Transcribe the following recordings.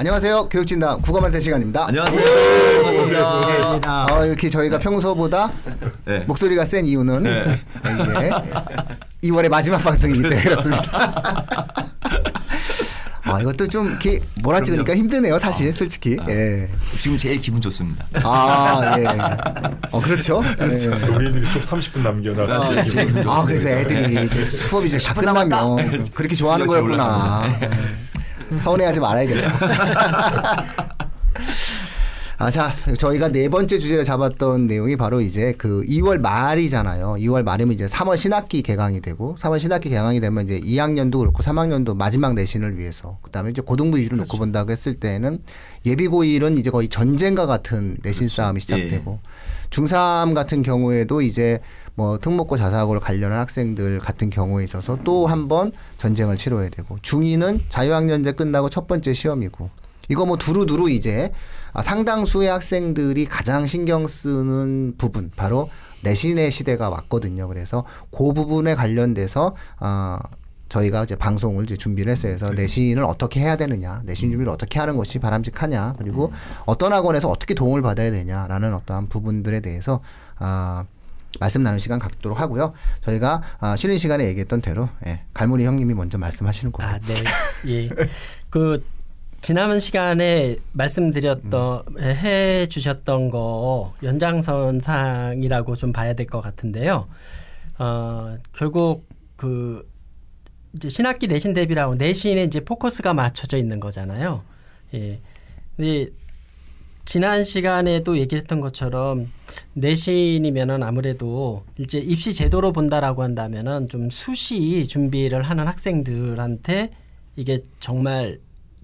안녕하세요. 교육진단 국어만세 시간입니다. 안녕하세요. 반갑습니다. 어, 이렇게 저희가 평소보다 네. 목소리가 센 이유는 네. 이제 2월의 마지막 방송이기 때문에 그렇습니다. 아 이것도 좀 이렇게 뭐라 찍으니까 힘드네요 사실 아, 솔직히 아, 예. 지금 제일 기분 좋습니다 아 예. 어 그렇죠 그렇죠 예. 우리들이 수업 30분 남겨놔서 아, 아 그래서 애들이 이제 수업이 이제 다 끝나면 그렇게 좋아하는 거였구나 서운해하지 말아야겠다. 아, 자, 저희가 네 번째 주제를 잡았던 내용이 바로 이제 그 2월 말이잖아요. 2월 말이면 이제 3월 신학기 개강이 되고 3월 신학기 개강이 되면 이제 2학년도 그렇고 3학년도 마지막 내신을 위해서 그다음에 이제 고등부 위주로 그렇죠. 놓고 본다고 했을 때는 예비고일은 이제 거의 전쟁과 같은 내신 그렇죠. 싸움이 시작되고 예. 중3 같은 경우에도 이제 뭐 특목고 자사고를 관련한 학생들 같은 경우에 있어서 또 한 번 전쟁을 치러야 되고 중2는 자유학년제 끝나고 첫 번째 시험이고 이거 뭐 두루두루 이제 상당수의 학생들이 가장 신경 쓰는 부분 바로 내신의 시대가 왔거든요. 그래서 그 부분에 관련돼서 어 저희가 이제 방송을 이제 준비를 했어요. 그래서 내신을 어떻게 해야 되느냐, 내신 준비를 어떻게 하는 것이 바람직하냐, 그리고 어떤 학원에서 어떻게 도움을 받아야 되냐라는 어떠한 부분들에 대해서 아어 말씀 나눌 시간 갖도록 하고요. 저희가 아, 쉬는 시간에 얘기했던 대로 예, 갈무리 형님이 먼저 말씀하시는 거예요. 아, 네. 예. 그 지난 시간에 말씀드렸던 음. 해 주셨던 거 연장선상이라고 좀 봐야 될 것 같은데요. 어, 결국 그 이제 신학기 내신 대비라고 내신에 이제 포커스가 맞춰져 있는 거잖아요. 예. 근데 지난 시간에도 얘기했던 것처럼 내신이면은 아무래도 이제 입시 제도로 본다라고 한다면은 좀 수시 준비를 하는 학생들한테 이게 정말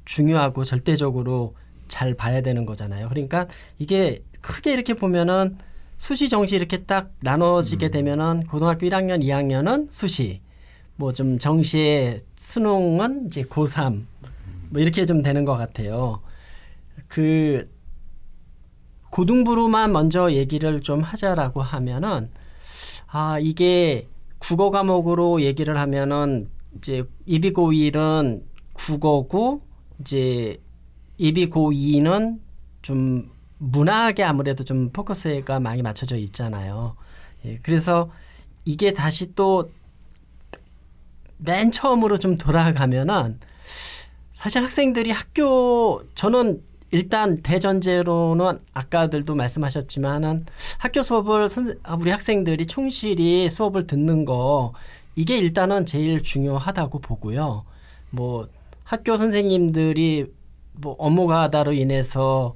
중요하고 절대적으로 잘 봐야 되는 거잖아요. 그러니까 이게 크게 이렇게 보면은 수시 정시 이렇게 딱 나눠지게 음. 되면은 고등학교 1학년, 2학년은 수시, 뭐 좀 정시의 수능은 이제 고3 뭐 이렇게 좀 되는 것 같아요. 그 고등부로만 먼저 얘기를 좀 하자라고 하면은 아 이게 국어 과목으로 얘기를 하면은 이제 예비 고1은 국어고 이제 예비 고2는 좀 문학에 아무래도 좀 포커스가 많이 맞춰져 있잖아요. 예, 그래서 이게 다시 또 맨 처음으로 좀 돌아가면은 사실 학생들이 학교 저는 일단 대전제로는 아까들도 말씀하셨지만은 학교 수업을 우리 학생들이 충실히 수업을 듣는 거 이게 일단은 제일 중요하다고 보고요. 뭐 학교 선생님들이 뭐 업무가 다로 인해서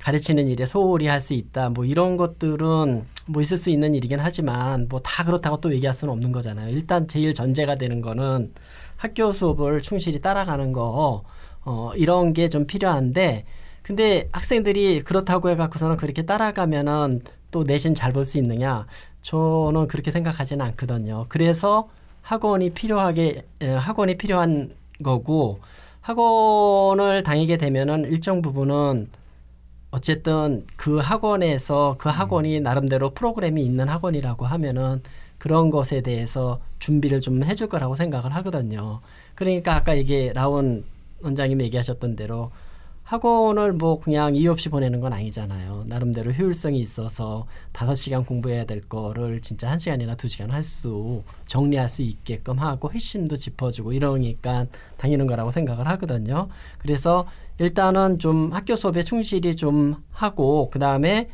가르치는 일에 소홀히 할 수 있다. 뭐 이런 것들은 뭐 있을 수 있는 일이긴 하지만 뭐 다 그렇다고 또 얘기할 수는 없는 거잖아요. 일단 제일 전제가 되는 거는 학교 수업을 충실히 따라가는 거 어, 이런 게 좀 필요한데 근데 학생들이 그렇다고 해갖고서는 그렇게 따라가면은 또 내신 잘 볼 수 있느냐? 저는 그렇게 생각하지는 않거든요. 그래서 학원이 필요하게 학원이 필요한 거고 학원을 다니게 되면은 일정 부분은 어쨌든 그 학원에서 그 학원이 나름대로 프로그램이 있는 학원이라고 하면은 그런 것에 대해서 준비를 좀 해줄 거라고 생각을 하거든요. 그러니까 아까 이게 라온 원장님이 얘기하셨던 대로 학원을 뭐 그냥 이유 없이 보내는 건 아니잖아요. 나름대로 효율성이 있어서 다섯 시간 공부해야 될 거를 진짜 한 시간이나 두 시간 할 수 정리할 수 있게끔 하고 핵심도 짚어주고 이러니까 당연한 거라고 생각을 하거든요. 그래서 일단은 좀 학교 수업에 충실히 좀 하고 그 다음에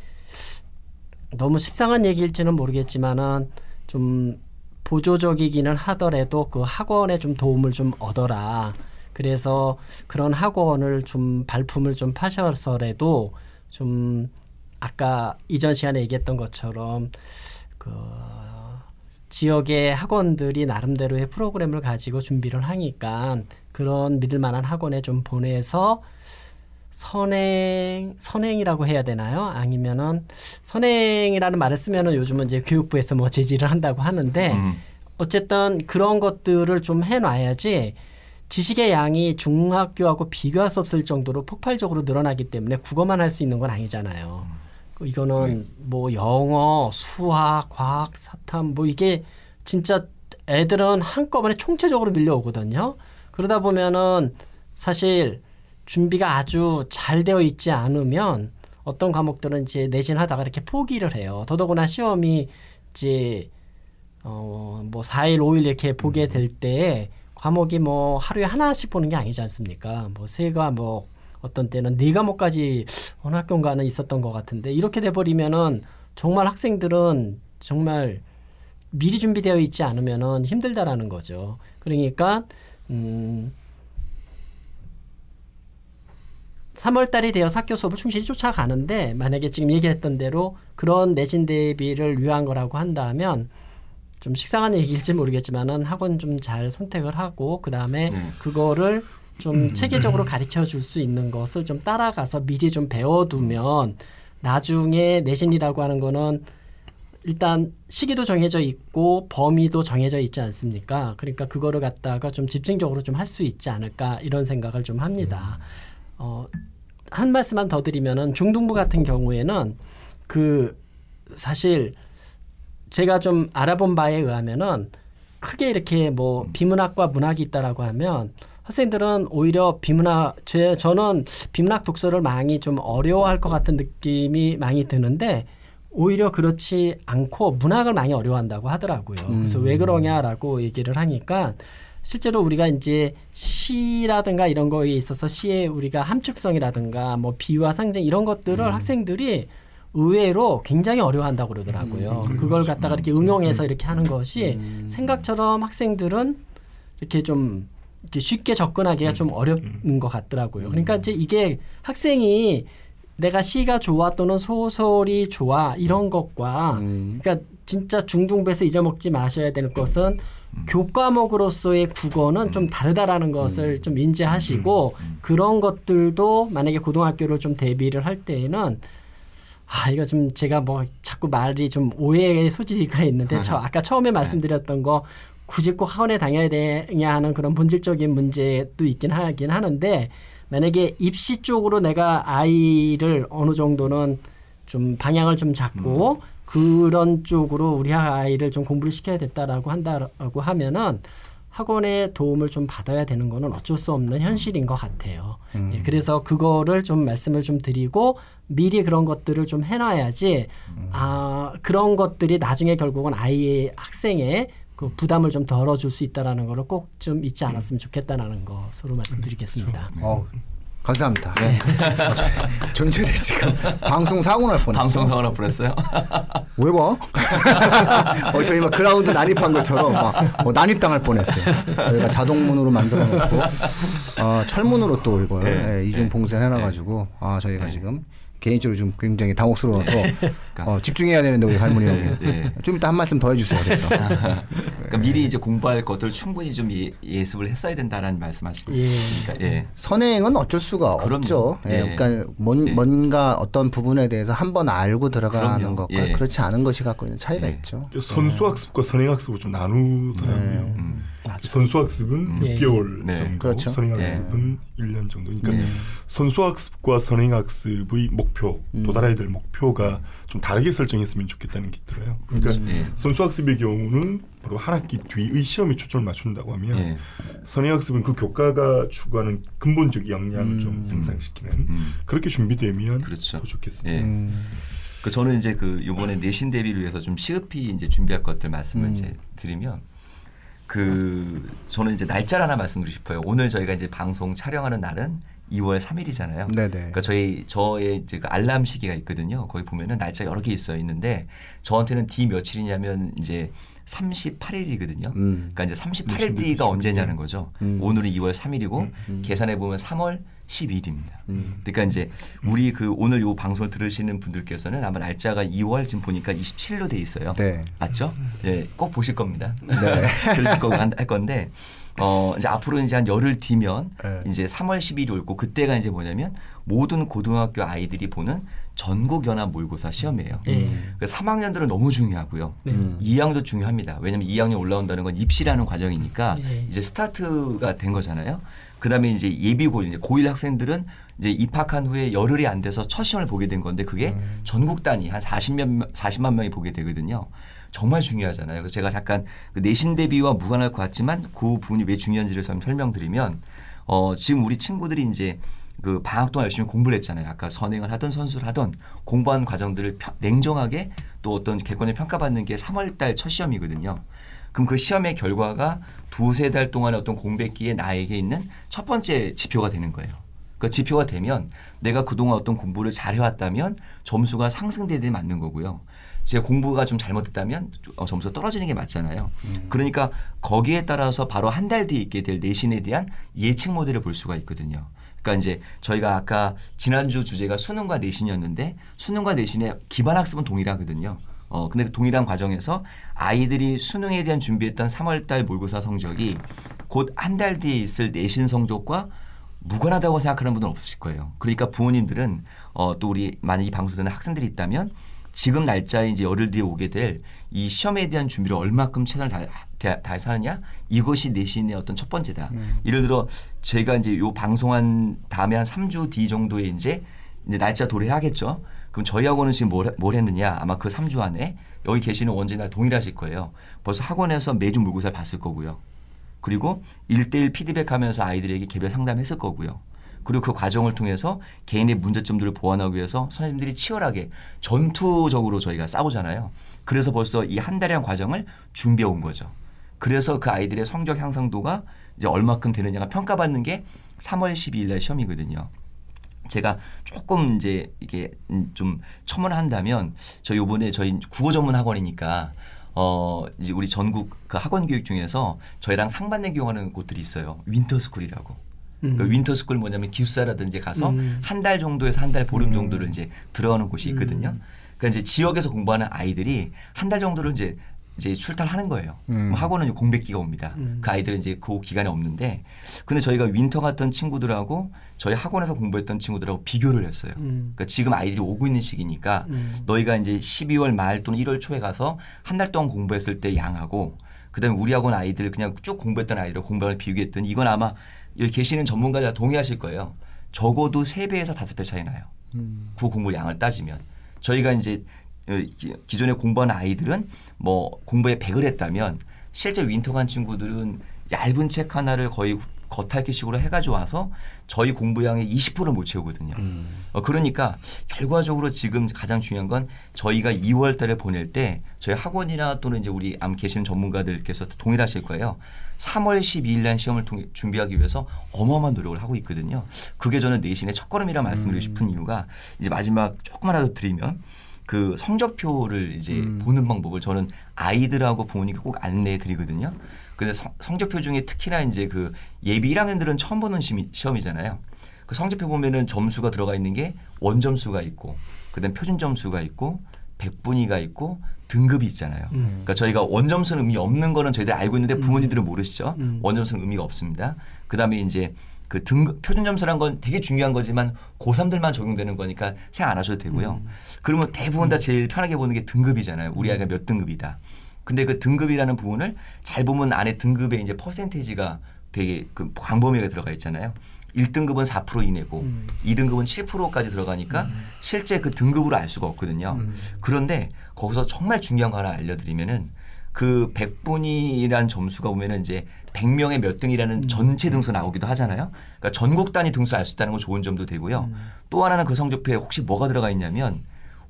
너무 식상한 얘기일지는 모르겠지만은 좀 보조적이기는 하더라도 그 학원에 좀 도움을 좀 얻어라. 그래서 그런 학원을 좀 발품을 좀 파셔서라도 좀 아까 이전 시간에 얘기했던 것처럼 그 지역의 학원들이 나름대로의 프로그램을 가지고 준비를 하니까 그런 믿을 만한 학원에 좀 보내서 선행 선행이라고 해야 되나요? 아니면은 선행이라는 말을 쓰면은 요즘은 이제 교육부에서 뭐 제지를 한다고 하는데 음. 어쨌든 그런 것들을 좀 해놔야지 지식의 양이 중학교하고 비교할 수 없을 정도로 폭발적으로 늘어나기 때문에 국어만 할 수 있는 건 아니잖아요. 이거는 네. 뭐 영어, 수학, 과학, 사탐 뭐 이게 진짜 애들은 한꺼번에 총체적으로 밀려오거든요. 그러다 보면은 사실 준비가 아주 잘 되어 있지 않으면 어떤 과목들은 이제 내신 하다가 이렇게 포기를 해요. 더더구나 시험이 이제 어뭐 4일, 5일 이렇게 보게 될때 과목이 뭐 하루에 하나씩 보는 게 아니지 않습니까? 뭐 세 과목 어떤 때는 네 과목까지 어느 학교인가는 있었던 것 같은데 이렇게 돼 버리면은 정말 학생들은 정말 미리 준비되어 있지 않으면은 힘들다라는 거죠. 그러니까 음 3월 달이 되어서 학교 수업을 충실히 쫓아가는데 만약에 지금 얘기했던 대로 그런 내신 대비를 위한 거라고 한다면 좀 식상한 얘기일지 모르겠지만은 학원 좀 잘 선택을 하고 그다음에 네. 그거를 좀 체계적으로 가르쳐 줄 수 있는 것을 좀 따라가서 미리 좀 배워두면 나중에 내신이라고 하는 거는 일단 시기도 정해져 있고 범위도 정해져 있지 않습니까? 그러니까 그거를 갖다가 좀 집중적으로 좀 할 수 있지 않을까 이런 생각을 좀 합니다. 어, 한 말씀만 더 드리면은 중등부 같은 경우에는 그 사실 제가 좀 알아본 바에 의하면은 크게 이렇게 뭐 비문학과 문학이 있다라고 하면 학생들은 오히려 비문학 제 저는 비문학 독서를 많이 좀 어려워할 것 같은 느낌이 많이 드는데 오히려 그렇지 않고 문학을 많이 어려워한다고 하더라고요. 그래서 왜 그러냐라고 얘기를 하니까 실제로 우리가 이제 시라든가 이런 거에 있어서 시의 우리가 함축성이라든가 뭐 비유와 상징 이런 것들을 학생들이 의외로 굉장히 어려워한다고 그러더라고요. 그걸 갖다가 이렇게 응용해서 이렇게 하는 것이 생각처럼 학생들은 이렇게 좀 이렇게 쉽게 접근하기가 좀 어려운 것 같더라고요. 그러니까 이제 이게 학생이 내가 시가 좋아 또는 소설이 좋아 이런 것과 그러니까 진짜 중등부에서 잊어먹지 마셔야 될 것은 교과목으로서의 국어는 좀 다르다라는 것을 좀 인지하시고 그런 것들도 만약에 고등학교를 좀 대비를 할 때에는 아 이거 좀 제가 뭐 자꾸 말이 좀 오해의 소지가 있는데 저 아까 처음에 말씀드렸던 거 굳이 꼭 학원에 다녀야 되냐 하는 그런 본질적인 문제도 있긴 하긴 하는데 만약에 입시 쪽으로 내가 아이를 어느 정도는 좀 방향을 좀 잡고 그런 쪽으로 우리 아이를 좀 공부를 시켜야 됐다라고 한다라고 하면은 학원의 도움을 좀 받아야 되는 거는 어쩔 수 없는 현실인 것 같아요. 예, 그래서 그거를 좀 말씀을 좀 드리고 미리 그런 것들을 좀 해놔야지 아 그런 것들이 나중에 결국은 아이의 학생의 그 부담을 좀 덜어줄 수 있다라는 거를 꼭 좀 잊지 않았으면 좋겠다라는 것으로 말씀드리겠습니다. 어, 감사합니다. 존재대 지금 방송 사고 날 뻔했어. 방송 사고 날 뻔했어요. 왜 봐? 어, 저희 막 그라운드 난입한 것처럼 막 어, 난입당할 뻔했어요. 저희가 자동문으로 만들어 놓고 어, 철문으로 또 이걸 네. 예, 이중 봉쇄 해놔가지고 아 저희가 지금 개인적으로 좀 굉장히 당혹스러워서 어, 집중해야 되는데 우리 할머니 형이 네. 좀 이따 한 말씀 더 해주세요. 그래서 그러니까 미리 이제 공부할 것들 충분히 좀 예, 예습을 했어야 된다라는 말씀하시는 예. 예. 선행은 어쩔 수 그럼요. 없죠. 예, 예. 그러니까 뭔, 예. 뭔가 어떤 부분에 대해서 한 번 알고 들어가는 그럼요. 것과 예. 그렇지 않은 것이 갖고 있는 차이가 예. 있죠. 선수 학습과 선행 학습을 좀 나누더라고요. 음. 선수학습은 예. 6개월 네. 정도, 그렇죠. 선행학습은 1년 정도. 그러니까 예. 선수학습과 선행학습의 목표, 음. 도달해야 될 목표가 좀 다르게 설정했으면 좋겠다는 게 들어요. 그러니까 예. 선수학습의 경우는 바로 한 학기 뒤의 시험에 초점을 맞춘다고 하면 예. 선행학습은 그 교과가 추구하는 근본적 역량을 음. 좀 향상시키는 음. 그렇게 준비되면 그렇죠. 더 좋겠습니다. 예. 음. 그 저는 이제 그 이번에 내신 대비를 위해서 좀 시급히 이제 준비할 것들 말씀을 음. 이제 드리면 그 저는 이제 날짜를 하나 말씀드리고 싶어요. 오늘 저희가 이제 방송 촬영하는 날은 2월 3일이잖아요. 네네. 그러니까 저희 저의 이제 그 알람 시기가 있거든요. 거기 보면은 날짜 여러 개 있어 있는데 저한테는 D 며칠이냐면 이제 38일이거든요. 음. 그러니까 이제 38일뒤가 언제냐는 거죠. 음. 오늘은 2월 3일이고 계산해 보면 3월 10일입니다. 음. 그러니까 이제 우리 그 오늘 요 방송을 들으시는 분들께서는 아마 날짜가 2월 지금 보니까 27일로 돼 있어요. 네. 맞죠? 예, 꼭 보실 겁니다. 네. 들으실 거고 한- 할 건데 어 이제 앞으로 이제 한 열흘 뒤면 네. 이제 3월 10일이 올고 그때가 이제 뭐냐면 모든 고등학교 아이들이 보는 전국 연합 모의고사 시험이에요. 예. 그 3학년들은 너무 중요하고요. 음. 2학년도 중요합니다. 왜냐하면 2학년 올라온다는 건 입시라는 과정이니까 네. 이제 스타트가 된 거잖아요. 그다음에 이제 예비고일 이제 고1 학생들은 이제 입학한 후에 열흘이 안 돼서 첫 시험을 보게 된 건데 그게 음. 전국 단위 한 40몇 40만 명이 보게 되거든요. 정말 중요하잖아요. 그래서 제가 잠깐 그 내신 대비와 무관할 것 같지만 그 부분이 왜 중요한지를 좀 설명드리면 어 지금 우리 친구들이 이제 그 방학 동안 열심히 공부를 했잖아요. 아까 선행을 하던 선수를 하던 공부한 과정들을 평- 냉정하게 또 어떤 객관을 평가받는 게 3월 달 첫 시험이거든요. 그럼 그 시험의 결과가 두세 달 동안의 어떤 공백기에 나에게 있는 첫 번째 지표가 되는 거예요. 그 지표가 되면 내가 그동안 어떤 공부를 잘 해왔다면 점수가 상승되는 맞는 거고요. 제가 공부가 좀 잘못됐다면 어, 점수가 떨어지는 게 맞잖아요. 그러니까 거기에 따라서 바로 한 달 뒤에 있게 될 내신에 대한 예측 모델을 볼 수가 있거든요. 그러니까 이제 저희가 아까 지난주 주제가 수능과 내신이었는데 수능과 내신의 기반 학습은 동일하거든요. 어 근데 그 동일한 과정에서 아이들이 수능에 대한 준비했던 3월달 모의고사 성적이 곧 한 달 뒤에 있을 내신 성적과 무관하다고 생각하는 분은 없으실 거예요. 그러니까 부모님들은 어, 또 우리 만약 이 방송 듣는 학생들이 있다면 지금 날짜에 이제 열흘 뒤에 오게 될 이 시험에 대한 준비를 얼마큼 최선을 다, 다, 다해서 하느냐 이것이 내신의 어떤 첫 번째다. 예를 들어 저희가 이제 요 방송한 다음에 한 3주 뒤 정도에 이제 이제 날짜 도래하겠죠. 그럼 저희하고는 지금 뭘, 뭘 했느냐 아마 그 3주 안에 여기 계시는 원장이나 동일하실 거예요. 벌써 학원에서 매주 모의고사를 봤을 거고요. 그리고 일대일 피드백하면서 아이들에게 개별 상담했을 거고요. 그리고 그 과정을 통해서 개인의 문제점들을 보완하기 위해서 선생님들이 치열하게 전투적으로 저희가 싸우잖아요. 그래서 벌써 이 한 달의 과정을 준비해 온 거죠. 그래서 그 아이들의 성적 향상도가 이제 얼마큼 되느냐가 평가받는 게 3월 12일 날 시험이거든요. 제가 조금 이제 이게 음좀 첨언한다면 저 요번에 저희 국어 전문 학원이니까 어 이제 우리 전국 그 학원 교육 중에서 저희랑 상반된 교육하는 곳들이 있어요. winter school이라고. 그 winter school 뭐냐면 기숙사라든지 가서 음. 한달 정도에서 한 달 보름 정도를 이제 들어가는 곳이 있거든요. 그러니까 이제 지역에서 공부하는 아이들이 한 달 정도를 이제 이제 출타를 하는 거예요. 그럼 학원은 공백기가 옵니다. 그 아이들은 이제 그 기간에 없는데 근데 저희가 winter 갔던 친구들하고 저희 학원에서 공부했던 친구들하고 비교를 했어요. 음. 그러니까 지금 아이들이 오고 있는 시기니까 음. 너희가 이제 12월 말 또는 1월 초에 가서 한 달 동안 공부했을 때 양하고 그다음에 우리 학원 아이들 그냥 쭉 공부했던 아이들 공부를 비교했더니 이건 아마 여기 계시는 전문가들 다 동의하실 거예요. 적어도 3배에서 5배 차이 나요. 그 공부 양을 따지면 저희가 이제 어, 기- 기존에 공부한 아이들은 뭐 공부에 100을 했다면 실제 winter 간 친구들은 얇은 책 하나를 거의 겉핥기식으로 해가지고 와서 저희 공부량의 20%를 못 채우거든요. 어, 그러니까 결과적으로 지금 가장 중요한 건 저희가 2월 달에 보낼 때 저희 학원이나 또는 이제 우리 암 계시는 전문가들께서 동일하실 거예요. 3월 12일 날 시험을 통해 준비하기 위해서 어마어마한 노력을 하고 있거든요. 그게 저는 내신의 첫걸음이라 말씀드리고 싶은 이유가 이제 마지막 조금만 하더 드리면 그 성적표를 이제 보는 방법을 저는 아이들하고 부모님께 꼭 안내해 드리거든요. 근데 성, 성적표 중에 특히나 이제 그 예비 1학년들은 처음 보는 시미, 시험이잖아요. 그 성적표 보면은 점수가 들어가 있는 게 원점수가 있고 그다음 표준 점수가 있고 백분위가 있고 등급이 있잖아요. 그러니까 저희가 원점수는 의미 없는 거는 저희들 알고 있는데 부모님들은 모르시죠. 음. 원점수는 의미가 없습니다. 그다음에 이제 그 등급 표준 점수란 건 되게 중요한 거지만 고3들만 적용되는 거니까 생각 안 하셔도 되고요. 그러면 대부분 다 제일 편하게 보는 게 등급이잖아요. 우리 아이가 몇 등급이다. 근데 그 등급이라는 부분을 잘 보면 안에 등급에 이제 퍼센테이지가 되게 그 광범위하게 들어가 있잖아요. 1등급은 4% 이내고 음. 2등급은 7%까지 들어가니까 실제 그 등급으로 알 수가 없거든요. 음. 그런데 거기서 정말 중요한 거 하나 알려드리면은 그 100분이라는 점수가 보면은 이제 100명의 몇 등이라는 음. 전체 등수 나오기도 하잖아요. 그러니까 전국 단위 등수 알 수 있다는 건 좋은 점도 되고요. 음. 또 하나는 그 성적표에 혹시 뭐가 들어가 있냐면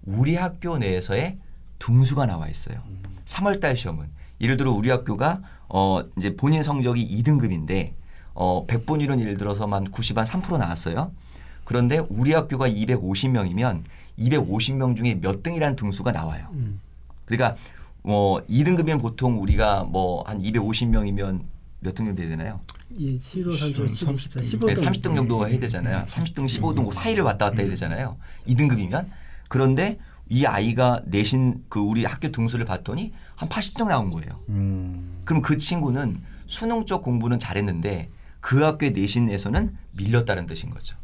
우리 학교 내에서의 등수가 나와 있어요. 3월 달 시험은 예를 들어 우리 학교가 어 이제 본인 성적이 2등급인데 어 100분위로는 예를 들어서만 90한 3% 나왔어요. 그런데 우리 학교가 250명이면 250명 중에 몇 등이라는 등수가 나와요. 음. 그러니까 뭐 2등급이면 보통 우리가 뭐 한 250명이면 몇등 정도 해야 되나요? 예, 7호 3조 30 15등. 네, 30등 정도 해야 되잖아요. 30등, 15등 그 사이를 왔다 갔다 해야 되잖아요. 2등급이면. 그런데 이 아이가 내신 그 우리 학교 등수를 봤더니 한 80등 나온 거예요. 음. 그럼 그 친구는 수능 쪽 공부는 잘했는데 그 학교의 내신에서는 밀렸다는 뜻인 거죠.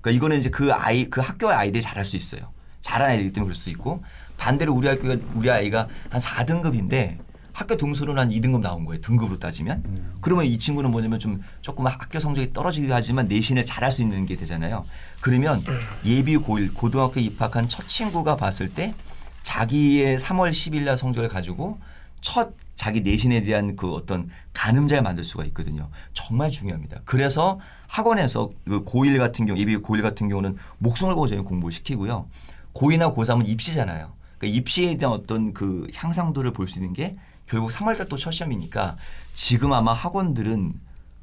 그러니까 이거는 이제 그 아이 그 학교의 아이들이 잘할 수 있어요. 잘하는 아이들 때문에 그럴 수도 있고 반대로 우리 학교가 우리 아이가 한 4등급인데 학교 등수로는 한 2등급 나온 거예요. 등급으로 따지면. 그러면 이 친구는 뭐냐면 좀 조금 학교 성적이 떨어지기도 하지만 내신을 잘할 수 있는 게 되잖아요. 그러면 예비 고1 고등학교 입학한 첫 친구가 봤을 때 자기의 3월 10일 날 성적을 가지고 첫 자기 내신에 대한 그 어떤 가늠자를 만들 수가 있거든요. 정말 중요합니다. 그래서 학원에서 그 고1 같은 경우 예비 고1 같은 경우는 목숨을 걸고 저희 공부를 시키고요. 고2나 고3은 입시잖아요. 그러니까 입시에 대한 어떤 그 향상도를 볼 수 있는 게 결국 3월달 또 첫 시험이니까 지금 아마 학원들은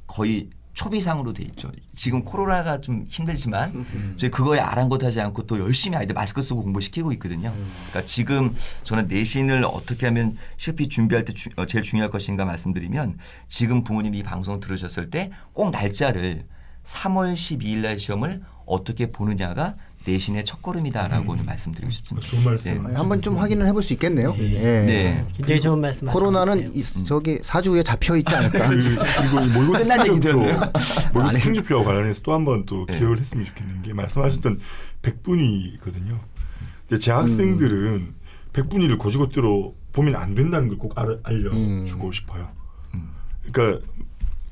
거의 초비상으로 돼 있죠. 지금 코로나가 좀 힘들지만 저희 그거에 아랑곳하지 않고 또 열심히 아이들 마스크 쓰고 공부시키고 있거든요. 그러니까 지금 저는 내신을 어떻게 하면 실피 준비할 때 주- 어, 제일 중요할 것인가 말씀드리면 지금 부모님이 이 방송 들으셨을 때 꼭 날짜를 3월 12일 날 시험을 어떻게 보느냐가 내신의 첫걸음이다라고 는 말씀드리고 싶습니다. 좋은 말씀. 네. 한번 좀 확인을 해볼 수 있겠네요. 예. 네. 굉장히 좋은 말씀. 코로나는 이, 저기 사주 후에 잡혀 있지 않을까. 그, 그리고 이 모의고사 들었네요. 모의고사 성적표와 관련해서 또 한번또 네. 기억을 했으면 좋겠는 게 말씀하셨던 백분위거든요. 근데 재학생들은 백분위를 고지고대로 보면 안 된다는 걸 꼭 알려주고 싶어요. 그러니까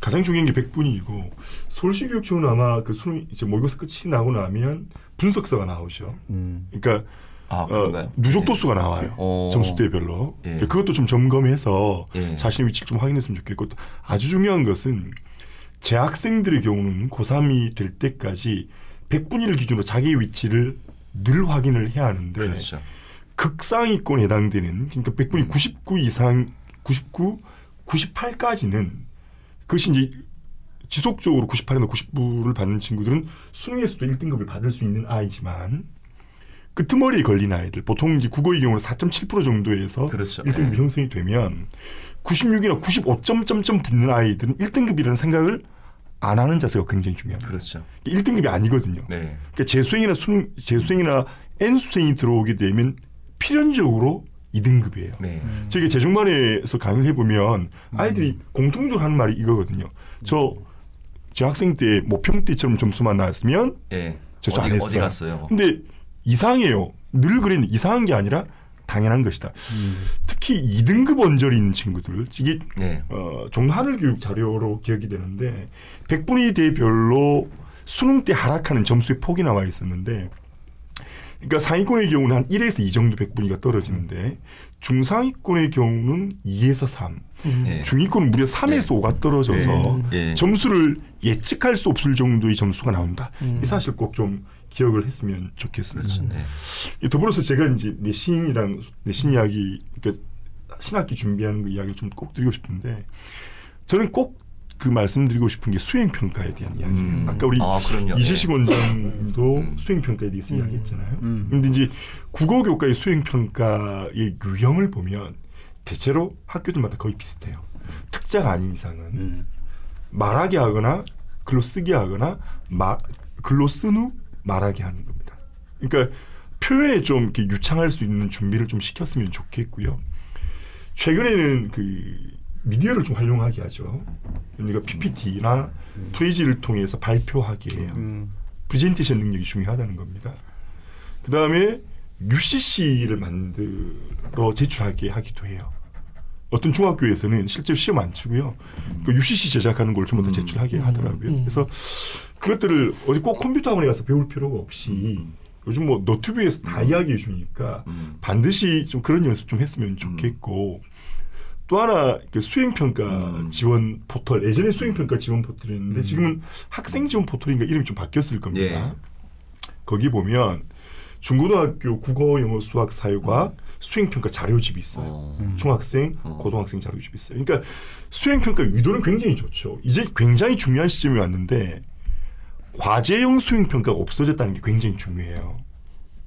가장 중요한 게 백분위이고 서울시 교육청은 아마 그 수능 이제 모의고사 끝이 나고 나면 분석서가 나오죠. 음. 그러니까 아? 어, 누적 도수가 나와요. 어. 점수대별로. 예. 그것도 좀 점검해서 예. 자신의 위치를 좀 확인했으면 좋겠고 또 아주 중요한 것은 재학생들의 경우는 고3이 될 때까지 100분위를 기준으로 자기의 위치를 늘 확인을 해야 하는데 그렇죠. 극상위권에 해당되는 그러니까 100분위 음. 99 이상 99, 98까지는 그것이 이제 지속적으로 98이나 99를 받는 친구들은 수능에서도 1등급을 받을 수 있는 아이지만 끄트머리에 걸린 아이들 보통 이제 국어의 경우는 4.7% 정도에서 그렇죠. 1등급이 네. 형성이 되면 96이나 95점점점 붙는 아이들은 1등급이라는 생각을 안 하는 자세가 굉장히 중요합니다. 그렇죠. 1등급이 아니거든요. 네. 그러니까 재수행이나 수능 재수행이나 N수생이 들어오게 되면 필연적으로 2등급이에요. 네. 저희가 재중반에서 강의를 해보면 아이들이 공통적으로 하는 말이 이거거든요. 저, 저 학생 때 모평 때처럼 점수만 나왔으면 예. 재수 안 어디, 했어. 어디 갔어요? 근데 이상해요. 늘 그랬는데 이상한 게 아니라 당연한 것이다. 특히 2등급 원절이 있는 친구들, 이게 네. 어, 종하늘 교육 자료로 기억이 되는데 100분위 대별로 수능 때 하락하는 점수의 폭이 나와 있었는데 그러니까 상위권의 경우는 한 1에서 2 정도 100분위가 떨어지는데 중상위권의 경우는 2에서 3, 네. 중위권은 무려 3에서 5가 떨어져서 네. 네. 점수를 예측할 수 없을 정도의 점수가 나온다. 이 사실 꼭 좀 기억을 했으면 좋겠습니다. 그렇죠. 네. 이 더불어서 제가 이제 내신이랑 내신 이야기 그러니까 신학기 준비하는 그 이야기를 좀 꼭 드리고 싶은데 저는 꼭 그 말씀드리고 싶은 게 수행 평가에 대한 이야기예요. 음. 아까 우리 아, 그럼요. 이재식 네. 원장도 음. 수행 평가에 대해서 이야기했잖아요. 그런데 이제 국어 교과의 수행 평가의 유형을 보면 대체로 학교들마다 거의 비슷해요. 특자가 아닌 이상은 음. 말하게 하거나 글로 쓰게 하거나 마, 글로 쓴 후 말하게 하는 겁니다. 그러니까 표현에 좀 이렇게 유창할 수 있는 준비를 좀 시켰으면 좋겠고요. 최근에는 그 미디어를 좀 활용하게 하죠. 그러니까 PPT나 Prezi를 통해서 발표하게 해요. 음. 프레젠테이션 능력이 중요하다는 겁니다. 그 다음에 UCC를 만들어 제출하게 하기도 해요. 어떤 중학교에서는 실제로 시험 안 치고요. 그 UCC 제작하는 걸 전부 다 제출하게 하더라고요. 그래서 그것들을 어디 꼭 컴퓨터 학원에 가서 배울 필요가 없이 요즘 뭐 너튜브에서 다 이야기해 주니까 음. 반드시 좀 그런 연습 좀 했으면 좋겠고 또 하나 그 수행평가 음. 지원 포털 예전에 수행평가 지원 포털이었는데 지금은 학생 지원 포털인가 이름이 좀 바뀌었을 겁니다. 예. 거기 보면 중고등학교 국어, 영어, 수학, 사회과학 수행평가 자료집이 있어요. 어. 중학생, 어. 고등학생 자료집이 있어요. 그러니까 수행평가 의도는 굉장히 좋죠. 이제 굉장히 중요한 시점이 왔는데 과제형 수행평가가 없어졌다는 게 굉장히 중요해요.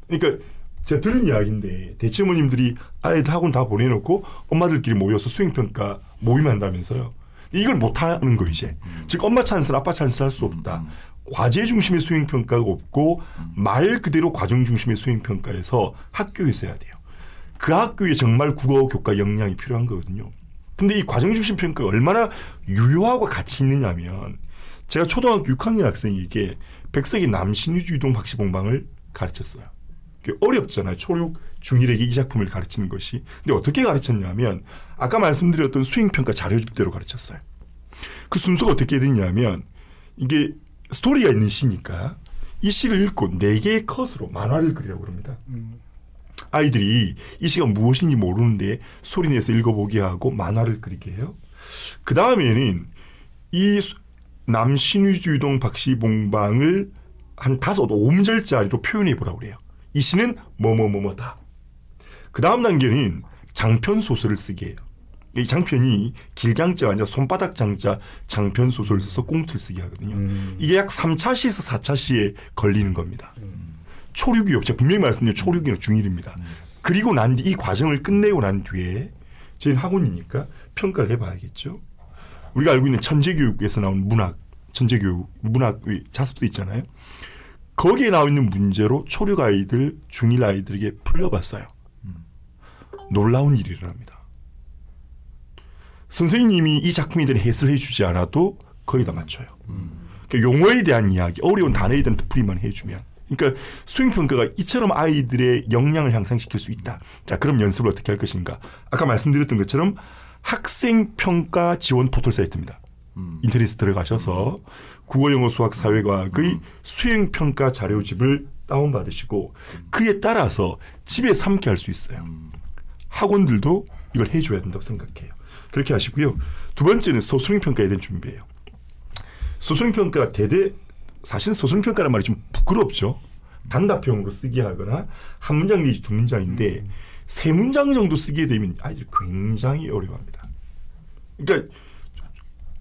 그러니까 제가 들은 이야기인데 대체어머님들이 아이들 학원 다 보내놓고 엄마들끼리 모여서 수행평가 모임한다면서요. 이걸 못하는 거 이제. 즉 엄마 찬스, 아빠 찬스 할 수 없다. 과제 중심의 수행평가가 없고 말 그대로 과정 중심의 수행평가에서 학교에서 해야 돼요. 그 학교에 정말 국어 교과 역량이 필요한 거거든요. 근데 이 과정 중심 평가가 얼마나 유효하고 가치 있느냐면 제가 초등학교 6학년 학생에게 백석이 남신유주 유동 박시봉방을 가르쳤어요. 어렵잖아요. 초육 중1에게 이 작품을 가르치는 것이. 근데 어떻게 가르쳤냐면 아까 말씀드렸던 수행평가 자료집대로 가르쳤어요. 그 순서가 어떻게 되냐면 이게 스토리가 있는 시니까 이 시를 읽고 네 개의 컷으로 만화를 그리라고 그럽니다. 아이들이 이 시가 무엇인지 모르는데 소리내서 읽어보게 하고 만화를 그리게 해요. 그 다음에는 이 남신위주동 박시봉방을 한 다섯 오음절짜리로 표현해 보라고 그래요. 이 시는 뭐뭐뭐뭐다. 그 다음 단계는 장편 소설을 쓰게 해요. 이 장편이 길장자가 아니라 손바닥 장자 장편 소설을 써서 꽁트를 쓰게 하거든요. 이게 약 3차 시에서 4차 시에 걸리는 겁니다. 초류기 없죠. 분명히 말씀드린 초류기는 중일입니다. 그리고 난 뒤 이 과정을 끝내고 난 뒤에 저희는 학원이니까 평가를 해봐야겠죠. 우리가 알고 있는 천재교육에서 나온 문학, 천재교육, 문학 자습서 있잖아요. 거기에 나와 있는 문제로 초류 아이들, 중일 아이들에게 풀려봤어요. 놀라운 일이 일어납니다. 선생님이 이 작품에 대한 해설을 해주지 않아도 거의 다 맞춰요. 그러니까 용어에 대한 이야기, 어려운 단어에 대한 풀이만 해주면. 그러니까 수행평가가 이처럼 아이들의 역량을 향상시킬 수 있다. 자, 그럼 연습을 어떻게 할 것인가? 아까 말씀드렸던 것처럼 학생평가 지원 포털 사이트입니다. 인터넷에 들어가셔서 국어, 영어, 수학, 사회과학의 수행 평가 자료집을 다운 받으시고 그에 따라서 집에서 함께 할 수 있어요. 학원들도 이걸 해줘야 된다고 생각해요. 그렇게 하시고요. 두 번째는 소수행평가에 대한 준비예요. 소수행평가가 대대 사실 소수행평가란 말이 좀 부끄럽죠. 단답형으로 쓰게 하거나 한 문장 내지 두 문장인데 세 문장 정도 쓰게 되면 아이들이 굉장히 어려워합니다. 그러니까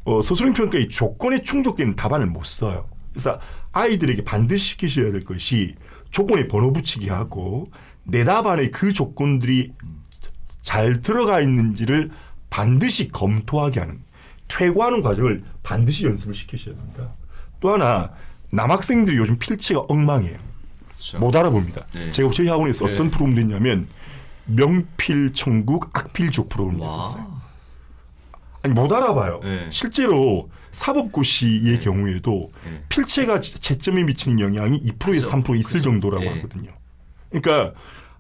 어, 소수행평가의 조건에 충족되는 답안을 못 써요. 그래서 아이들에게 반드시 시키셔야 될 것이 조건에 번호 붙이기 하고 내 답안에 그 조건들이 잘 들어가 있는지를 반드시 검토하게 하는 퇴고하는 과정을 반드시 연습을 시키셔야 됩니다. 또 하나 남학생들이 요즘 필체가 엉망이에요. 그렇죠. 못 알아봅니다. 네. 제가 저희 학원에서 네. 어떤 프로그램 됐냐면 명필 천국 악필 족 프로그램 와. 했었어요. 아니 못 알아봐요. 네. 실제로 사법고시의 경우에도 네. 필체가 채점에 미치는 영향이 2%에서 그죠. 3% 있을 그죠. 정도라고 예. 하거든요. 그러니까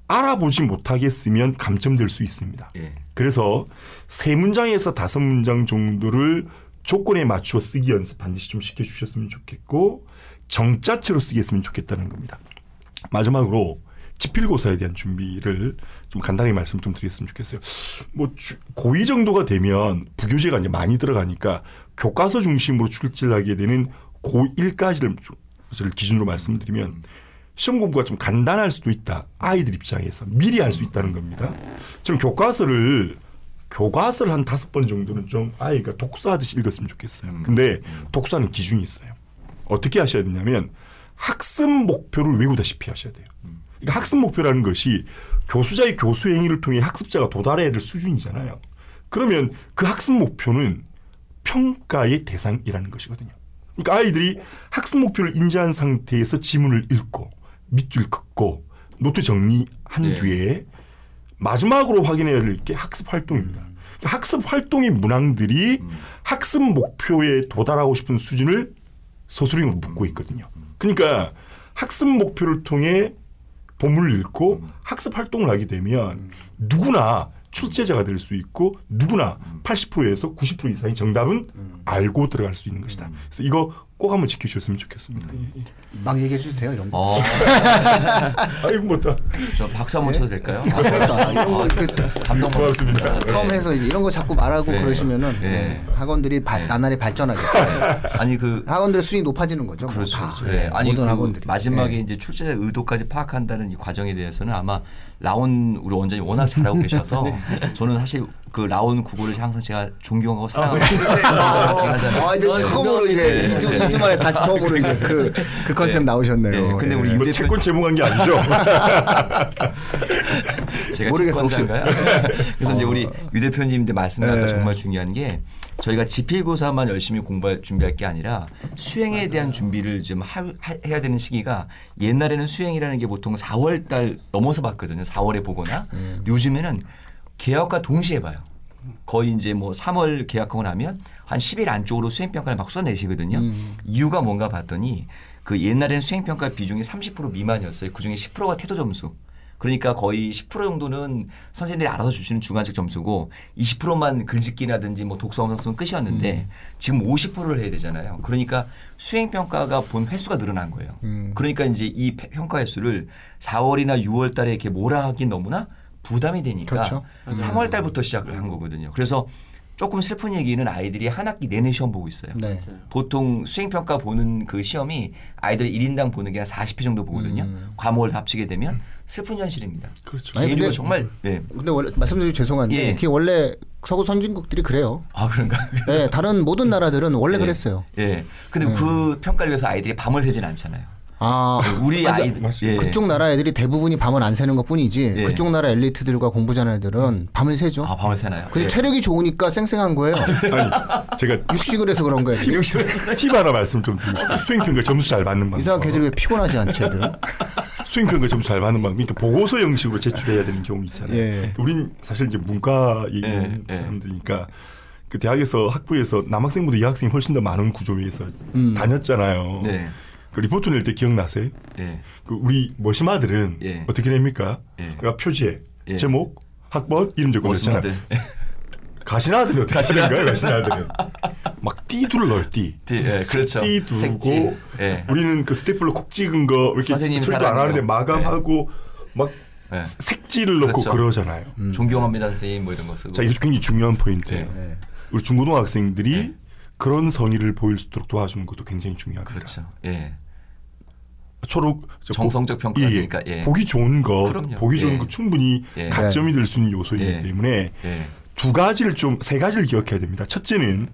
알아보지 못하겠으면 감점될 수 있습니다. 예. 그래서 세 문장에서 다섯 문장 정도를 조건에 맞추어 쓰기 연습 반드시 좀 시켜주셨으면 좋겠고 정자체로 쓰겠으면 좋겠다는 겁니다. 마지막으로 지필고사에 대한 준비를 좀 간단히 말씀 좀 드렸으면 좋겠어요. 뭐 주- 고2 정도가 되면 부교재가 이제 많이 들어가니까 교과서 중심으로 출제를 하게 되는 고1까지를 기준으로 말씀드리면 시험 공부가 좀 간단할 수도 있다. 아이들 입장에서 미리 할수 있다는 겁니다. 저는 교과서를 교과서를 한 다섯 번 정도는 좀 아이가 독서하듯이 읽었으면 좋겠어요. 근데 독서하는 기준이 있어요. 어떻게 하셔야 되냐면 학습 목표를 외우다시피 하셔야 돼요. 그러니까 학습 목표라는 것이 교수자의 교수 행위를 통해 학습자가 도달해야 될 수준이잖아요. 그러면 그 학습 목표는 평가의 대상이라는 것이거든요. 그러니까 아이들이 학습 목표를 인지한 상태에서 지문을 읽고 밑줄 긋고 노트 정리한 네. 뒤에 마지막으로 확인해야 될 게 학습 활동입니다. 그러니까 학습 활동의 문항들이 학습 목표에 도달하고 싶은 수준을 서술형으로 묻고 있거든요. 그러니까 학습 목표를 통해 본문을 읽고 학습 활동을 하게 되면 누구나 출제자가 될 수 있고 누구나 80%에서 90% 이상의 정답은 알고 들어갈 수 있는 것이다. 그래서 이거 꼭 한번 지켜주셨으면 좋겠습니다. 예, 예. 막 얘기해 주셔도 돼요 이런 거. 어, 아이고 뭐다. 저 박수 한번 쳐도 될까요? 아, 이런 거 그, 감동 고맙습니다. 받았습니다. 처음 해서 이제 이런 거 자꾸 말하고 네. 그러시면은 네. 뭐 학원들이 바- 네. 나날이 발전하겠죠. 아니 그 학원들의 수익 높아지는 거죠. 뭐 그렇죠. 다. 네. 아니 모든 그 학원들이. 마지막에 네. 이제 출제 의도까지 파악한다는 이 과정에 대해서는 아마 라온 우리 원장님 워낙 잘하고 계셔서 저는 사실 그 라온 구구를 항상 제가 존경하고 사랑하고 아, 이제 처음으로 이제 네. 2주, 2주 만에 다시 처음으로 이제 그, 그 컨셉 나오셨네요. 네, 근데 우리 예. 뭐 채권 제공한 게 아니죠. 제가 모르겠어, 혹시. 그래서 이제 우리 유 대표님들 말씀 나까 네. 정말 중요한 게 저희가 지필고사만 열심히 공부할 준비할 게 아니라 수행에 대한 준비를 좀 하, 하- 해야 되는 시기가 옛날에는 수행이라는 게 보통 4월 달 넘어서 봤거든요. 4월에 보거나 음. 요즘에는 개학과 동시에 봐요. 거의 이제 뭐 3월 개학하고 나면 한 10일 안쪽으로 수행평가를 막 쏟아내시거든요. 음. 이유가 뭔가 봤더니 그 옛날에는 수행평가 비중이 30% 미만이었어요. 그 중에 10%가 태도 점수. 그러니까 거의 10% 정도는 선생님들이 알아서 주시는 주관식 점수고 20%만 글짓기라든지 뭐 독서 없으면 끝이었는데 지금 50%를 해야 되잖아요. 그러니까 수행 평가가 본 횟수가 늘어난 거예요. 그러니까 이제 이 평가 횟수를 4월이나 6월 달에 이렇게 몰아하기 너무나 부담이 되니까 그렇죠. 3월 달부터 시작을 한 거거든요. 그래서 조금 슬픈 얘기는 아이들이 한 학기 내내 시험 보고 있어요. 네. 보통 수행평가 보는 그 시험이 아이들 1인당 보는 게 한 40회 정도 보거든요. 과목을 다 합치게 되면 슬픈 현실입니다. 그렇죠. 아니, 근데- 정말 네. 근데 원래 말씀드리기 죄송한데 예. 그게 원래 서구 선진국들이 그래요. 아 그런가? 네, 다른 모든 나라들은 원래 예. 그랬어요. 예. 근데 그 평가를 위해서 아이들이 밤을 새진 않잖아요. 아, 우리 맞습니다. 예. 그쪽 나라 애들이 대부분이 밤을 안 새는 것 뿐이지 예. 그쪽 나라 엘리트들과 공부 잘하는 애들은 밤을 새죠. 아 밤을 새나요? 근데 예. 체력이 좋으니까 쌩쌩한 거예요. 아니 제가 육식을 해서 그런 거예요. 팁 하나 말씀 좀 드리고 수행평가 점수 잘 받는 방법. 이상하게 애들이 왜 피곤하지 않지 애들은? 수행평가 점수 잘 받는 방법. 그러니까 보고서 형식으로 제출해야 되는 경우 있잖아요. 예. 그러니까 우린 사실 이제 문과 얘기하는 예, 예. 사람들이니까 그 대학에서 학부에서 남학생보다 여학생이 훨씬 더 많은 구조에서 다녔잖아요. 네. 그 리포트 낼 때 기억나세요? 예. 그 우리 머시마들은 예. 어떻게 냅니까? 예. 그러니까 표지에 예. 제목, 학번, 이름 적고 그랬잖아요. 가시나들은 어떻게 하는 거예요? 가시나들은 막 테두리를 넣어요. 띠. 띠, 예, 그렇죠. 띠 두고. 예. 우리는 그 스테플러 콕 찍은 거 이렇게 선생님 철도 안. 하는데 마감하고 막 예. 색지를 넣고 그렇죠. 그러잖아요 존경합니다 선생님 뭐 이런 거 쓰고. 자, 이거 굉장히 중요한 포인트예요. 네. 우리 중고등학생들이 그런 성의를 보일 수 있도록 도와주는 것도 굉장히 중요합니다. 그렇죠. 예. 초록 저 정성적 보- 평가니까, 예. 보기 좋은 거, 그럼요. 보기 좋은 예. 거 충분히 예. 가점이 될 수 있는 요소이기 예. 때문에 예. 두 가지를 좀 세 가지를 기억해야 됩니다. 첫째는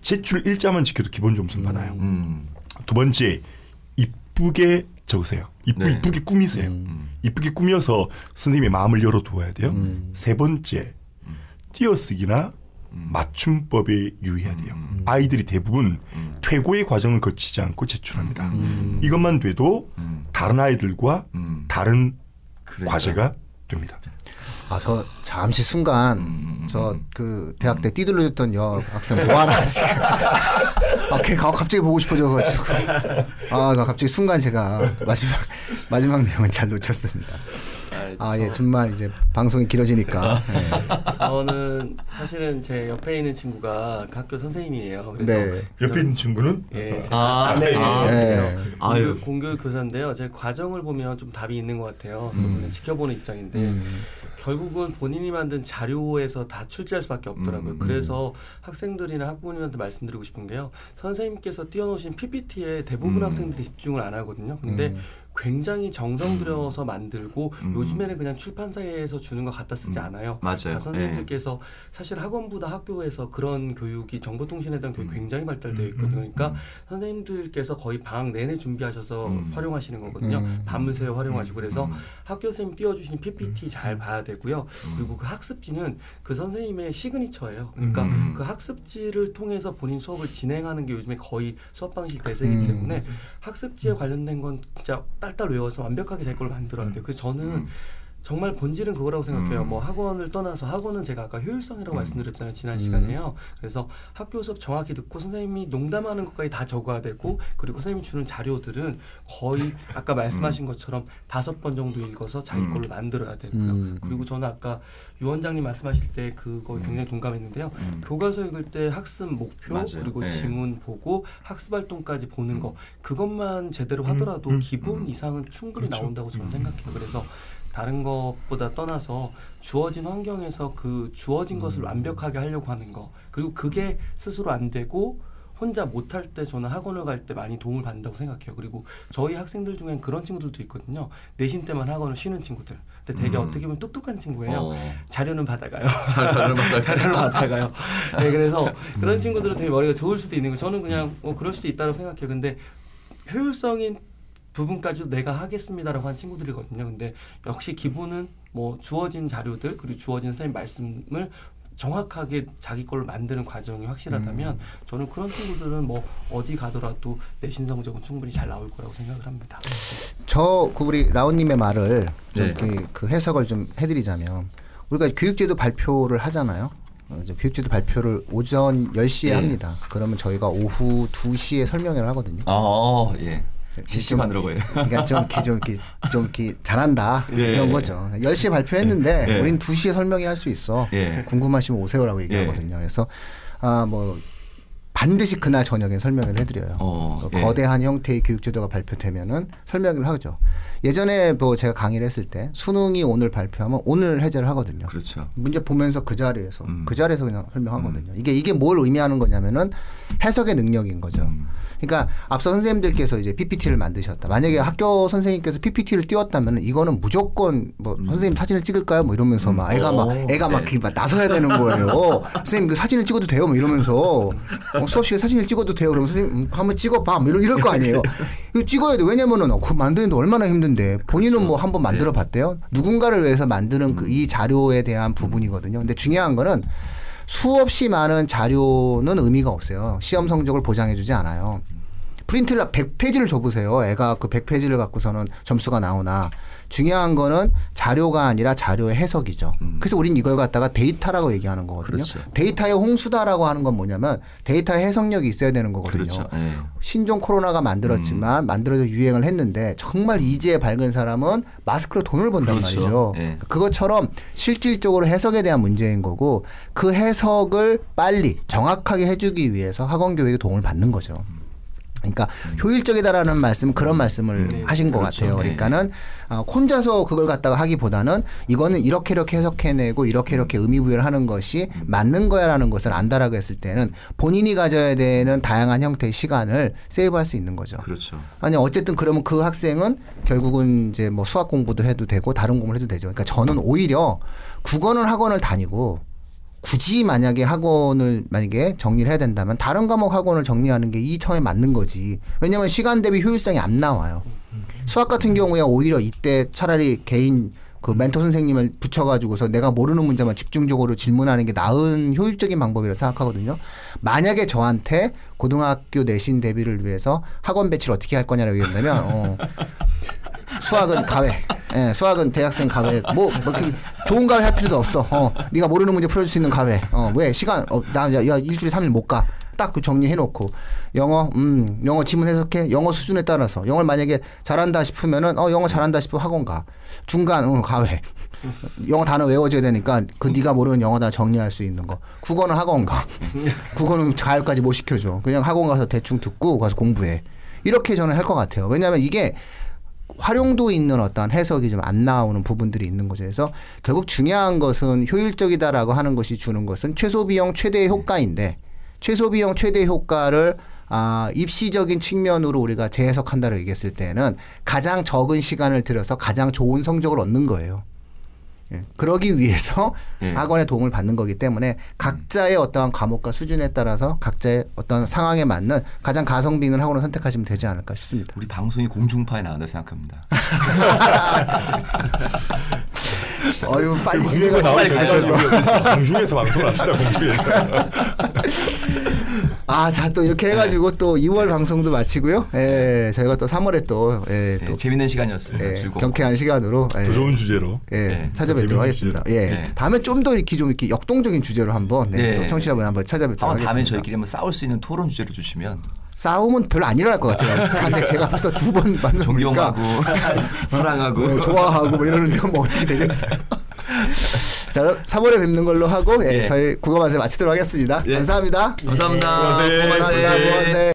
제출 일자만 지켜도 기본 점수를 받아요. 음. 두 번째 이쁘게 적으세요. 이쁘, 네. 꾸미세요. 이쁘게 꾸며서 선생님의 마음을 열어두어야 돼요. 음. 세 번째 띄어쓰기나 맞춤법에 유의해야 돼요. 음. 아이들이 대부분 퇴고의 과정을 거치지 않고 제출합니다. 이것만 돼도 음. 다른 아이들과 음. 다른 그러니까. 과제가 됩니다. 아, 저 잠시 순간 음, 저그 대학 때 띠들러줬던 여 학생 뭐 하나 지금 아, 걔 가- 갑자기 보고 싶어져가지고 아, 나 갑자기 순간 제가 마지막 마지막 내용을 잘 놓쳤습니다. 아, 예, 정말 이제 방송이 길어지니까. 예. 저는 사실은 제 옆에 있는 친구가 그 학교 선생님이에요. 그래서 네. 옆에 있는 친구는 예, 제 아, 아내예요. 아, 네. 아유. 공교, 공교 교사인데요. 제 과정을 보면 좀 답이 있는 것 같아요. 저는 지켜보는 입장인데 음. 결국은 본인이 만든 자료에서 다 출제할 수밖에 없더라고요. 음. 그래서 학생들이나 학부모님한테 말씀드리고 싶은 게요. 선생님께서 띄워놓으신 PPT에 대부분 음. 학생들이 집중을 안 하거든요. 근데 음. 굉장히 정성 들여서 만들고 음. 요즘에는 그냥 출판사에서 주는 것 갖다 쓰지 음. 않아요. 맞아요. 다 선생님들께서 사실 학원보다 학교에서 그런 교육이 정보통신에 대한 교육이 음. 굉장히 발달되어 있거든요. 그러니까 선생님들께서 거의 방학 내내 준비하셔서 음. 활용하시는 거거든요. 음. 새워 활용하시고 그래서 음. 학교 선생님 띄워주신 PPT 잘 봐야 되고요. 그리고 그 학습지는 그 선생님의 시그니처예요. 그러니까 음. 그 학습지를 통해서 본인 수업을 진행하는 게 요즘에 거의 수업 방식 대세이기 음. 때문에 학습지에 관련된 건 진짜 딸딸 외워서 완벽하게 자기 걸 만들어야 돼요. 그래서 저는 음. 정말 본질은 그거라고 생각해요. 음. 뭐 학원을 떠나서 학원은 제가 아까 효율성이라고 음. 말씀드렸잖아요. 지난 음. 시간에요. 그래서 학교 수업 정확히 듣고 선생님이 농담하는 것까지 다 적어야 되고 그리고 선생님이 주는 자료들은 거의 아까 말씀하신 것처럼 다섯 번 정도 읽어서 자기 음. 걸로 만들어야 되고요. 음. 그리고 저는 아까 유 원장님 말씀하실 때 그거 굉장히 동감했는데요. 음. 교과서 읽을 때 학습 목표 맞아요. 그리고 네. 지문 보고 학습 활동까지 보는 거 그것만 제대로 하더라도 음. 기본 음. 이상은 충분히 그렇죠. 나온다고 저는 생각해요. 그래서 다른 것보다 떠나서 주어진 환경에서 그 주어진 것을 완벽하게 하려고 하는 거 그리고 그게 스스로 안 되고 혼자 못할 때 저는 학원을 갈 때 많이 도움을 받는다고 생각해요. 그리고 저희 학생들 중엔 그런 친구들도 있거든요. 내신 때만 학원을 쉬는 친구들. 근데 되게 음. 어떻게 보면 똑똑한 친구예요. 어. 자료는 받아가요. 자료는 받아가요. 자료는 받아가요. 네, 그래서 그런 친구들은 되게 머리가 좋을 수도 있는 거. 저는 그냥 뭐 그럴 수도 있다고 생각해요. 근데 효율성인 부분까지도 내가 하겠습니다라고 한 친구들이거든요. 근데 역시 기본은 뭐 주어진 자료들 그리고 주어진 선생님 말씀을 정확하게 자기 걸로 만드는 과정이 확실하다면 저는 그런 친구들은 뭐 어디 가더라도 내신 성적은 충분히 잘 나올 거라고 생각을 합니다. 저, 그 우리 라온님의 말을 좀 네. 이렇게 그 해석을 좀 해드리자면 우리가 교육제도 발표를 하잖아요. 어, 이제 교육제도 발표를 오전 10시에 네. 합니다. 그러면 저희가 오후 2시에 설명회를 하거든요. 어, 예. 실시간으로 거예요. 그러니까 좀 이렇게 좀 이렇게 좀 이렇게 잘한다 예. 이런 거죠. 10시에 발표했는데 예. 우린 2시에 설명회 할수 있어. 예. 궁금하시면 오세요라고 얘기하거든요. 그래서 아 뭐 반드시 그날 저녁에 설명을 해드려요. 어, 그 예. 거대한 형태의 교육제도가 발표되면은 설명을 하죠. 예전에 뭐 제가 강의를 했을 때 수능이 오늘 발표하면 오늘 해제를 하거든요. 그렇죠. 문제 보면서 그 자리에서 음. 그 자리에서 그냥 설명하거든요. 이게 이게 뭘 의미하는 거냐면은 해석의 능력인 거죠. 음. 그러니까 앞서 선생님들께서 이제 PPT를 만드셨다. 만약에 학교 선생님께서 PPT를 띄웠다면 이거는 무조건 뭐 선생님 사진을 찍을까요? 뭐 이러면서 막 애가 막 음. 오, 애가 막, 네. 막 나서야 되는 거예요. 선생님 그 사진을 찍어도 돼요? 뭐 이러면서 어, 수업 시간에 사진을 찍어도 돼요? 그러면 선생님 음, 한번 찍어봐. 뭐 이럴, 이럴 거 아니에요. 이거 찍어야 돼. 왜냐면은 어, 그 만드는데 얼마나 힘든데 본인은 그렇죠. 뭐 한번 네. 만들어 봤대요. 누군가를 위해서 만드는 음. 그이 자료에 대한 부분이거든요. 근데 중요한 거는 수없이 많은 자료는 의미가 없어요. 시험 성적을 보장해 주지 않아요. 프린트를 100페이지를 줘보세요. 애가 그 100페이지를 갖고서는 점수가 나오나 중요한 거는 자료가 아니라 자료의 해석이죠. 그래서 우린 이걸 갖다가 데이터라고 얘기하는 거거든요. 음. 그렇죠. 데이터의 홍수다라고 하는 건 뭐냐면 데이터의 해석력이 있어야 되는 거거든요. 그렇죠. 예. 신종 코로나가 만들었지만 만들어져 유행을 했는데 정말 이재에 밝은 사람은 마스크로 돈을 번단 그렇죠. 말이죠. 예. 그것처럼 실질적으로 해석에 대한 문제인 거고 그 해석을 빨리 정확하게 해주기 위해서 학원 교육에 도움을 받는 거죠. 그러니까 효율적이다라는 말씀 그런 말씀을 하신 것 그렇죠. 같아요. 네. 그러니까는 아, 혼자서 그걸 갖다가 하기보다는 이거는 이렇게 이렇게 해석해내고 이렇게 이렇게 의미 부여를 하는 것이 맞는 거야라는 것을 안다라고 했을 때는 본인이 가져야 되는 다양한 형태의 시간을 세이브할 수 있는 거죠. 그렇죠. 아니 어쨌든 그러면 그 학생은 결국은 이제 뭐 수학 공부도 해도 되고 다른 공부를 해도 되죠. 그러니까 저는 오히려 국어는 학원을 다니고 굳이 만약에 학원을 만약에 정리를 해야 된다면 다른 과목 학원을 정리하는 게 이 텀에 맞는 거지. 왜냐하면 시간 대비 효율성이 안 나와요. 수학 같은 경우에 오히려 이때 차라리 개인 그 멘토 선생님을 붙여가지고서 내가 모르는 문제만 집중적으로 질문하는 게 나은 효율적인 방법이라고 생각하거든요. 만약에 저한테 고등학교 내신 대비를 위해서 학원 배치를 어떻게 할 거냐라고 얘기한다면 어, 수학은 가외. 예, 수학은 대학생 가외. 뭐, 뭐 이렇게 좋은 가외 할 필요도 없어. 어, 네가 모르는 문제 풀어줄 수 있는 가외. 어, 왜? 시간 어, 나 야, 야 일주일에 3일 못 가. 딱 그 정리해 놓고. 영어 음 영어 지문 해석해. 영어 수준에 따라서. 영어를 만약에 잘한다 싶으면은 어 영어 잘한다 싶으면 학원 가. 중간 어 가외. 영어 단어 외워줘야 되니까 그 네가 모르는 영어 단어 정리할 수 있는 거. 국어는 학원 가. 국어는 가을까지 못 시켜줘. 그냥 학원 가서 대충 듣고 가서 공부해. 이렇게 저는 할 것 같아요. 왜냐하면 이게 활용도 있는 어떤 해석이 좀 안 나오는 부분들이 있는 거죠. 그래서 결국 중요한 것은 효율적이다라고 하는 것이 주는 것은 최소 비용 최대 효과인데 최소 비용 최대 효과를 아, 입시적인 측면으로 우리가 재해석한다고 얘기했을 때는 가장 적은 시간을 들여서 가장 좋은 성적을 얻는 거예요. 예. 그러기 위해서 예. 학원의 도움을 받는 거기 때문에 각자의 어떠한 과목과 수준에 따라서 각자의 어떤 상황에 맞는 가장 가성비 있는 학원을 선택하시면 되지 않을까 싶습니다. 우리 방송이 공중파에 나온다 생각합니다. 어유 빨리 진행을 가셔서. 공중에서 방송을 합시다 공중에서. 아, 자, 또 이렇게 해가지고 또 2월 방송도 마치고요. 예, 저희가 또 3월에 또, 예, 네, 또, 재밌는 시간이었습니다. 예. 경쾌한 시간으로, 예, 더 좋은 주제로. 예, 네. 찾아뵙도록 하겠습니다. 예. 네. 다음에 좀 더 이렇게 좀 이렇게 역동적인 주제로 한번, 네, 네. 또 청취자분 한번 찾아뵙도록 한번 하겠습니다. 다음에 저희끼리 한번 싸울 수 있는 토론 주제로 주시면 싸움은 별로 안 일어날 것 같아요. 근데 제가 벌써 두 번 만나보니까 존경하고 사랑하고 어, 좋아하고 뭐 이러는데 뭐 어떻게 되겠어요. 자, 3월에 뵙는 걸로 하고, 예, 예. 저희 국어 맛에 마치도록 하겠습니다. 예. 감사합니다. 감사합니다. 고맙습니다. 고맙습니다. 고맙습니다. 고맙습니다.